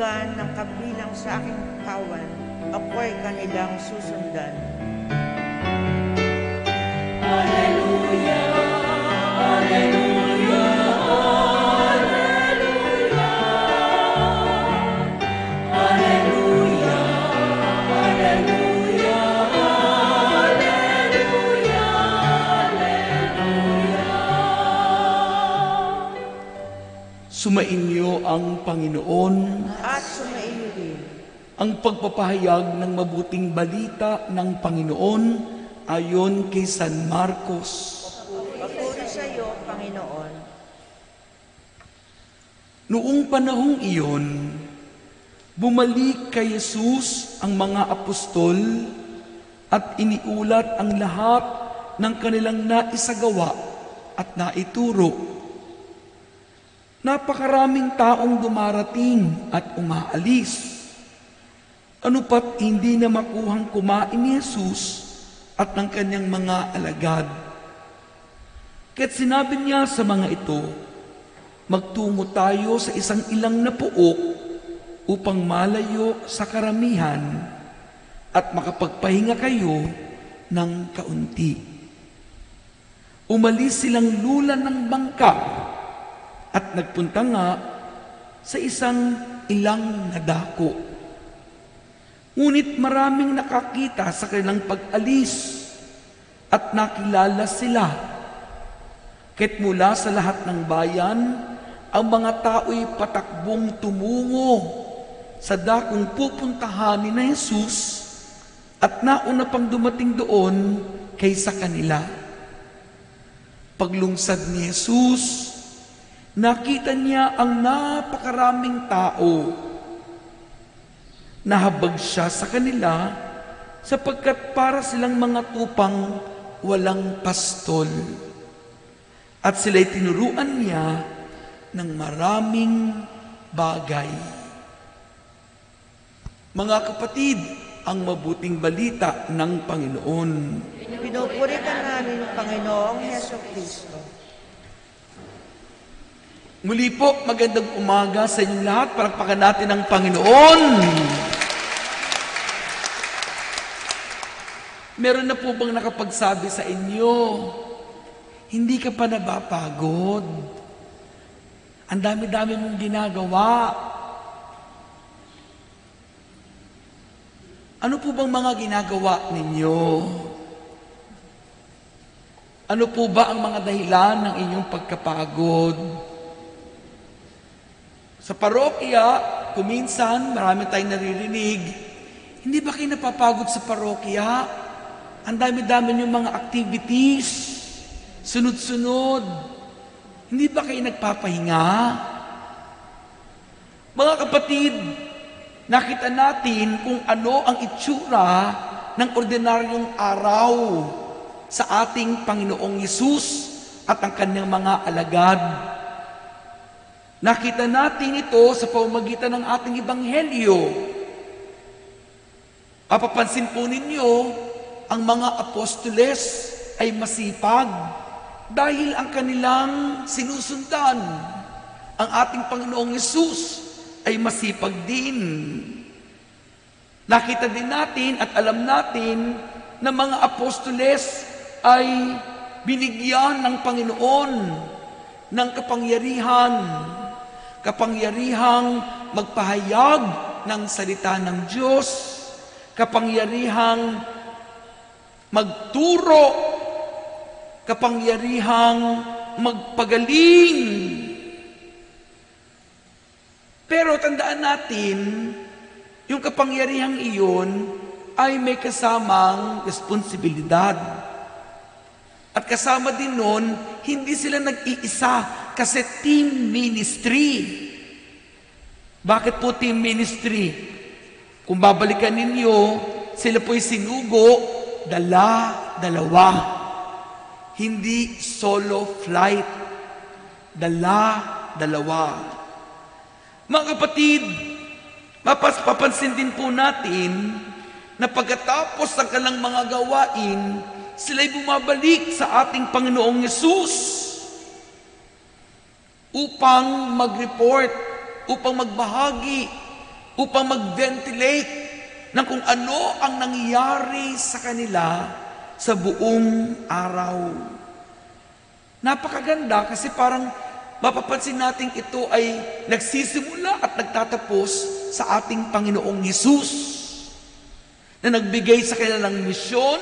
man ng kabilang sa aking kawan, ako'y kanilang susundan. Sumainyo ang Panginoon At sumaiyo rin. ang pagpapahayag ng mabuting balita ng Panginoon ayon kay San Marcos. Papuri sa iyo, Panginoon. Noong panahong iyon, bumalik kay Jesus ang mga apostol at iniulat ang lahat ng kanilang naisagawa at naituro. Napakaraming taong dumarating at umaalis. Ano pat hindi na makuhang kumain ni Jesus at ng kanyang mga alagad. Kaya't sinabi niya sa mga ito, magtungo tayo sa isang ilang na puok upang malayo sa karamihan at makapagpahinga kayo ng kaunti. Umalis silang lula ng bangka at nagpunta nga sa isang ilang na dako. Ngunit maraming nakakita sa kanilang pag-alis at nakilala sila. Kahit mula sa lahat ng bayan, ang mga tao'y patakbong tumungo sa dakong pupuntahan ni Jesus at nauna pang dumating doon kaysa kanila. Paglungsad ni Jesus, nakita niya ang napakaraming tao. Nahabag siya sa kanila sapagkat para silang mga tupang walang pastol. At sila'y tinuruan niya ng maraming bagay. Mga kapatid, ang mabuting balita ng Panginoon. Pinupuri ka namin, Panginoong Heso Kristo. Muli po, magandang umaga sa inyong lahat. Palakpakan natin ang Panginoon. Meron na po bang nakapagsabi sa inyo, hindi ka pa nabapagod? Ang dami-dami mong ginagawa. Ano po bang mga ginagawa ninyo? Ano po ba ang mga dahilan ng inyong pagkapagod? Sa parokya, kuminsan, marami tayong naririnig, hindi ba kayo napapagod sa parokya? Ang dami-dami yung mga activities, sunod-sunod. Hindi ba kayo nagpapahinga? Mga kapatid, nakita natin kung ano ang itsura ng ordinaryong araw sa ating Panginoong Yesus at ang kanyang mga alagad. Nakita natin ito sa pamamagitan ng ating Ebanghelyo. Papapansin po ninyo, ang mga apostoles ay masipag dahil ang kanilang sinusundan, ang ating Panginoong Yesus ay masipag din. Nakita din natin at alam natin na mga apostoles ay binigyan ng Panginoon ng kapangyarihan, kapangyarihang magpahayag ng salita ng Diyos, kapangyarihang magturo, kapangyarihang magpagaling. Pero tandaan natin, yung kapangyarihang iyon ay may kasamang responsibilidad. At kasama din nun, hindi sila nag-iisa kasi team ministry. Bakit po team ministry? Kung babalikan ninyo, sila po'y sinugo, dala, dalawa. Hindi solo flight. Dala, dalawa. Mga kapatid, mapas din po natin na pagkatapos ng kanilang mga gawain, sila'y bumabalik sa ating Panginoong Yesus upang mag-report, upang magbahagi, upang mag-ventilate ng kung ano ang nangyayari sa kanila sa buong araw. Napakaganda kasi parang mapapansin natin ito ay nagsisimula at nagtatapos sa ating Panginoong Hesus na nagbigay sa kanilang misyon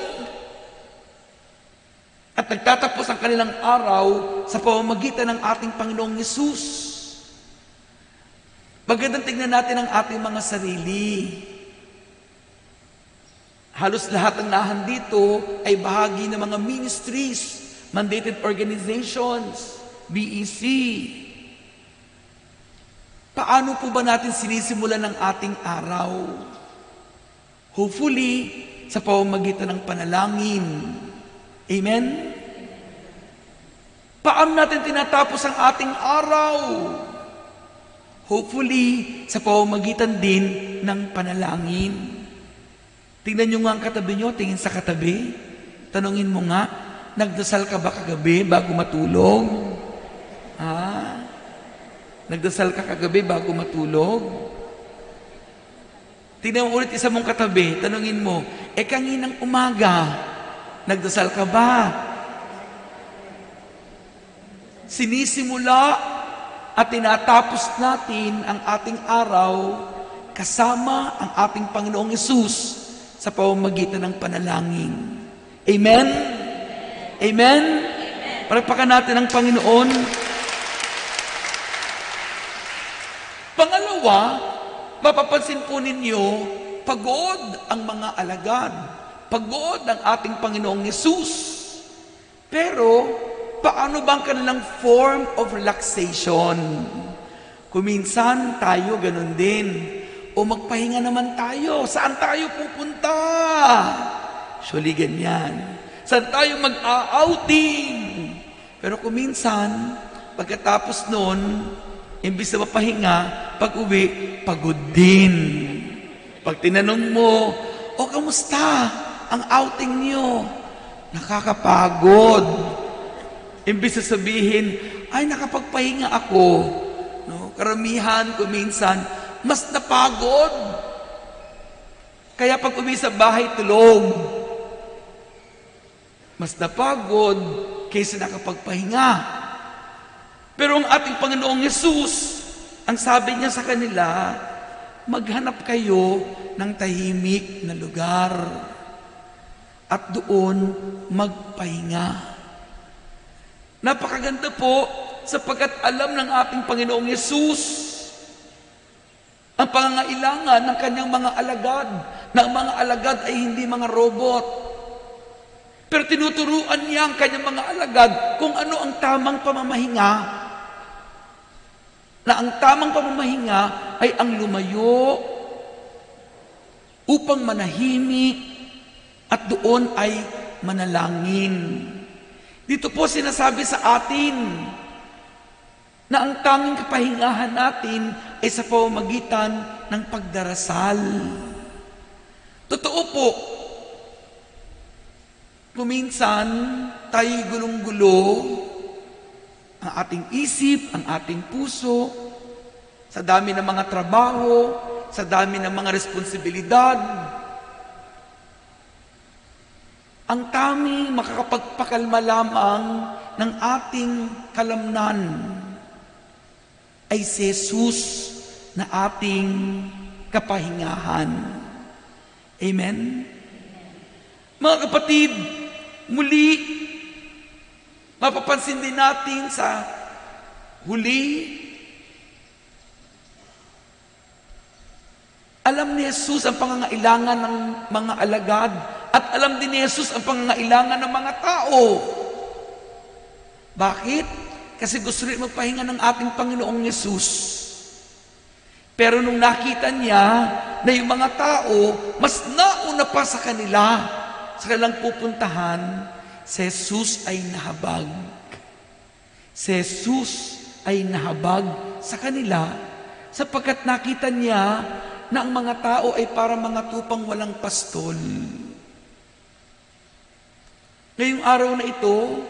at nagtatapos ang kanilang araw sa pamamagitan ng ating Panginoong Hesus. Magandang tingnan natin ang ating mga sarili. Halos lahat ng nahan dito ay bahagi ng mga ministries, mandated organizations, BEC. Paano po ba natin sinisimulan ng ating araw? Hopefully, sa pamamagitan ng panalangin. Amen? Paano natin tinatapos ang ating araw? Hopefully, sa pamamagitan din ng panalangin. Tingnan nyo nga ang katabi nyo, tingin sa katabi. Tanungin mo nga, nagdasal ka ba kagabi bago matulog? Ha? Nagdasal ka kagabi bago matulog? Tingnan mo ulit isa mong katabi, tanungin mo, eh kanginang umaga, nagdasal ka ba? Sinisimula at tinatapos natin ang ating araw kasama ang ating Panginoong Yesus sa pamamagitan ng panalangin. Amen? Amen? Palagpakan natin ang Panginoon. Pangalawa, mapapansin po ninyo, pagod ang mga alagad. Pagod ang ating Panginoong Yesus. Pero, paano bang kanilang form of relaxation? Kuminsan tayo ganun din. O magpahinga naman tayo. Saan tayo pupunta? Surely ganyan. Saan tayo mag-outing? Pero kuminsan, pagkatapos nun, imbis na mapahinga, pag uwi, pagod din. Pag tinanong mo, o kamusta ang outing niyo? Nakakapagod. Imbis na sabihin, ay nakapagpahinga ako. No? Karamihan, kuminsan, mas napagod. Kaya pag uwi sa bahay, tulog. Mas napagod kaysa nakapagpahinga. Pero ang ating Panginoong Yesus, ang sabi niya sa kanila, maghanap kayo ng tahimik na lugar at doon magpahinga. Napakaganda po sapagkat alam ng ating Panginoong Yesus ang pangangailangan ng kanyang mga alagad, na ang mga alagad ay hindi mga robot. Pero tinuturuan niya ang kanyang mga alagad kung ano ang tamang pamamahinga. Na ang tamang pamamahinga ay ang lumayo upang manahimik at doon ay manalangin. Dito po sinasabi sa atin na ang tanging kapahingahan natin ay sa pamamagitan ng pagdarasal. Totoo po, kuminsan tayo gulong-gulo ang ating isip, ang ating puso, sa dami ng mga trabaho, sa dami ng mga responsibilidad. Ang tanging makakapagpakalma lamang ng ating kalamnan ay si Jesus na ating kapahingahan. Amen? Mga kapatid, muli, mapapansin din natin sa huli, alam ni Jesus ang pangangailangan ng mga alagad alam din ni Jesus ang pangangailangan ng mga tao. Bakit? Kasi gusto rin magpahinga ng ating Panginoong Yesus. Pero nung nakita niya na yung mga tao, mas nauna pa sa kanila, sa kanilang pupuntahan, si Jesus ay nahabag. Si Jesus ay nahabag sa kanila sapagkat nakita niya na ang mga tao ay para mga tupang walang pastol. Ngayong araw na ito,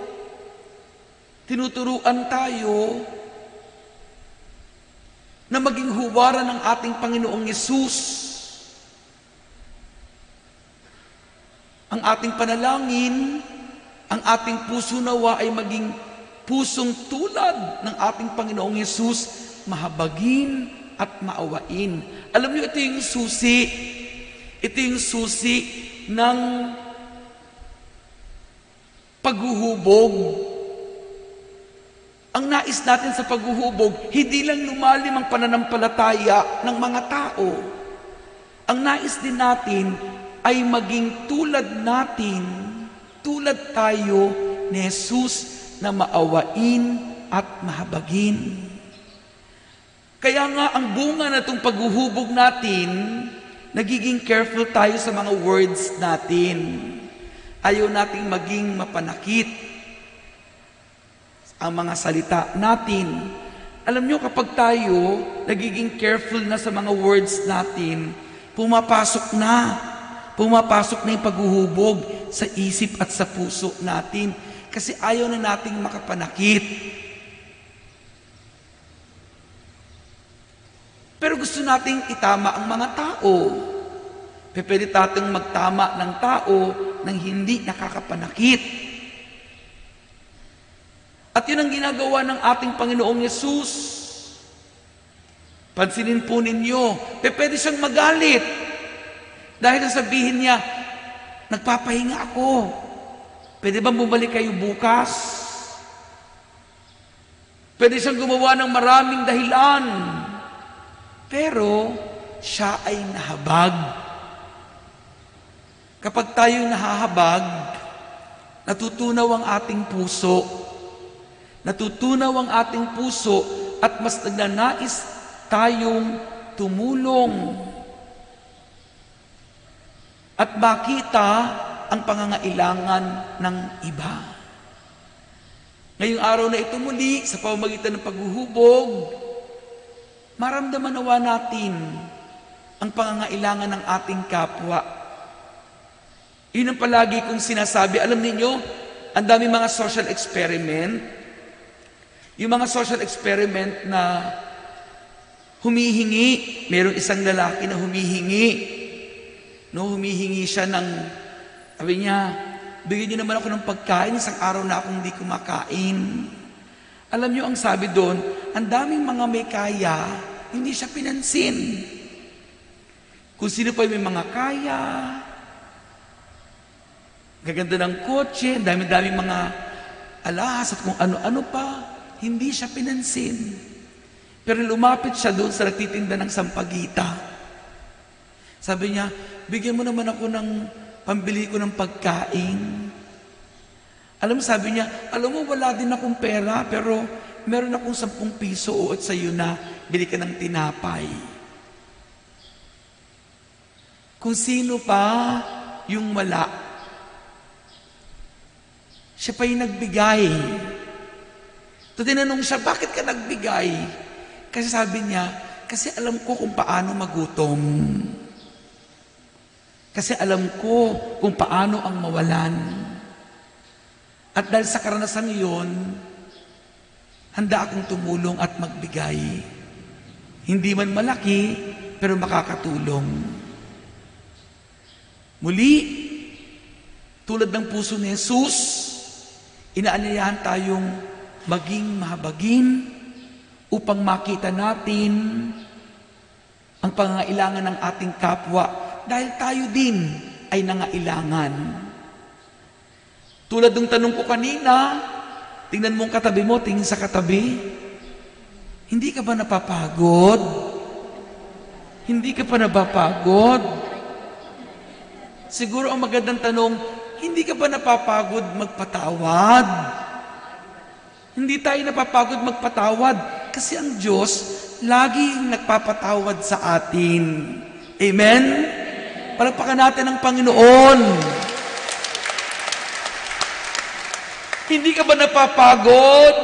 tinuturuan tayo na maging paghuhubaran ng ating Panginoong Yesus. Ang ating panalangin, ang ating puso nawa ay maging pusong tulad ng ating Panginoong Yesus, mahabagin at maawain. Alam niyo, ito yung susi. Ito yung susi ng paghuhubog. Ang nais natin sa paghuhubog, hindi lang lumalim ang pananampalataya ng mga tao. Ang nais din natin ay maging tulad natin, tulad tayo ni Jesus na maawain at mahabagin. Kaya nga ang bunga na itong paghuhubog natin, nagiging careful tayo sa mga words natin. Ayaw nating maging mapanakit ang mga salita natin. Alam nyo, kapag tayo nagiging careful na sa mga words natin, pumapasok na. Pumapasok na yung paghuhubog sa isip at sa puso natin. Kasi ayaw na nating makapanakit. Pero gusto nating itama ang mga tao. Pwede nating magtama ng tao nang hindi nakakapanakit. At yun ang ginagawa ng ating Panginoong Yesus. Pansinin po ninyo, pwede siyang magalit. Dahil sabihin niya, nagpapahinga ako. Pwede bang bumalik kayo bukas? Pwede siyang gumawa ng maraming dahilan. Pero siya ay nahabag. Kapag tayo nahahabag, natutunaw ang ating puso. Natutunaw ang ating puso at mas nagnanais tayong tumulong at makita ang pangangailangan ng iba. Ngayong araw na ito muli, sa pamamagitan ng paghuhubog, maramdaman nawa natin ang pangangailangan ng ating kapwa. Yun ang palagi kong sinasabi. Alam ninyo, ang dami mga social experiment. Yung mga social experiment na humihingi, mayroong isang lalaki na humihingi. No, humihingi siya ng, sabi niya, bigyan niyo naman ako ng pagkain, isang araw na akong hindi kumakain. Alam niyo ang sabi doon, ang daming mga may kaya, hindi siya pinansin. Kung sino pa may mga kaya, gaganda ng kotse, dami-dami mga alahas at kung ano-ano pa, hindi siya pinansin. Pero lumapit siya doon sa nagtitinda ng sampagita. Sabi niya, bigyan mo naman ako ng pambili ko ng pagkain. Alam mo, sabi niya, alam mo, wala din akong pera, pero meron akong sampung piso o at sa'yo na bili ka ng tinapay. Kung sino pa yung wala, siya pa yung nagbigay. To tinanong siya, bakit ka nagbigay? Kasi sabi niya, kasi alam ko kung paano magutom. Kasi alam ko kung paano ang mawalan. At dahil sa karanasan iyon, handa akong tumulong at magbigay. Hindi man malaki, pero makakatulong. Muli, tulad ng puso ni Jesus, inaanyayahan tayong maging mahabagin upang makita natin ang pangangailangan ng ating kapwa dahil tayo din ay nangailangan. Tulad ng tanong ko kanina, tingnan mo ang katabi mo, tingin sa katabi. Hindi ka ba napapagod? Hindi ka pa napapagod? Siguro ang magandang tanong, hindi ka ba napapagod magpatawad? Hindi tayo napapagod magpatawad kasi ang Diyos laging nagpapatawad sa atin. Amen? Palagpakan natin ang Panginoon. Hindi ka ba napapagod?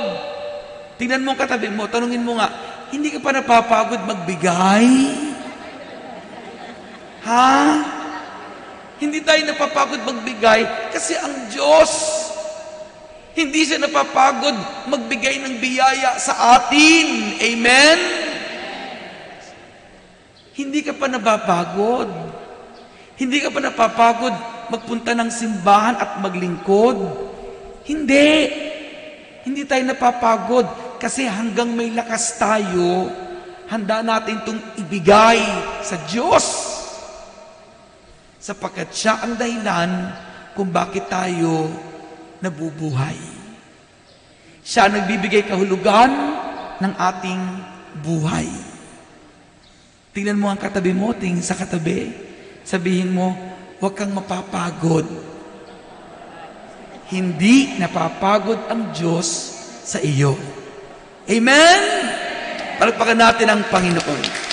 Tingnan mo ang katabi mo, tanungin mo nga, hindi ka pa napapagod magbigay? Ha? Hindi tayo napapagod magbigay kasi ang Diyos, hindi siya napapagod magbigay ng biyaya sa atin. Amen? Hindi ka pa nababagod. Hindi ka pa napapagod magpunta ng simbahan at maglingkod. Hindi. Hindi tayo napapagod kasi hanggang may lakas tayo, handa natin itong ibigay sa Diyos. Sapagkat siya ang dahilan kung bakit tayo nabubuhay. Siya ang nagbibigay kahulugan ng ating buhay. Tingnan mo ang katabi mo, tingin sa katabi. Sabihin mo, huwag kang mapapagod. Hindi napapagod ang Diyos sa iyo. Amen? Palagpakan natin ang Panginoon.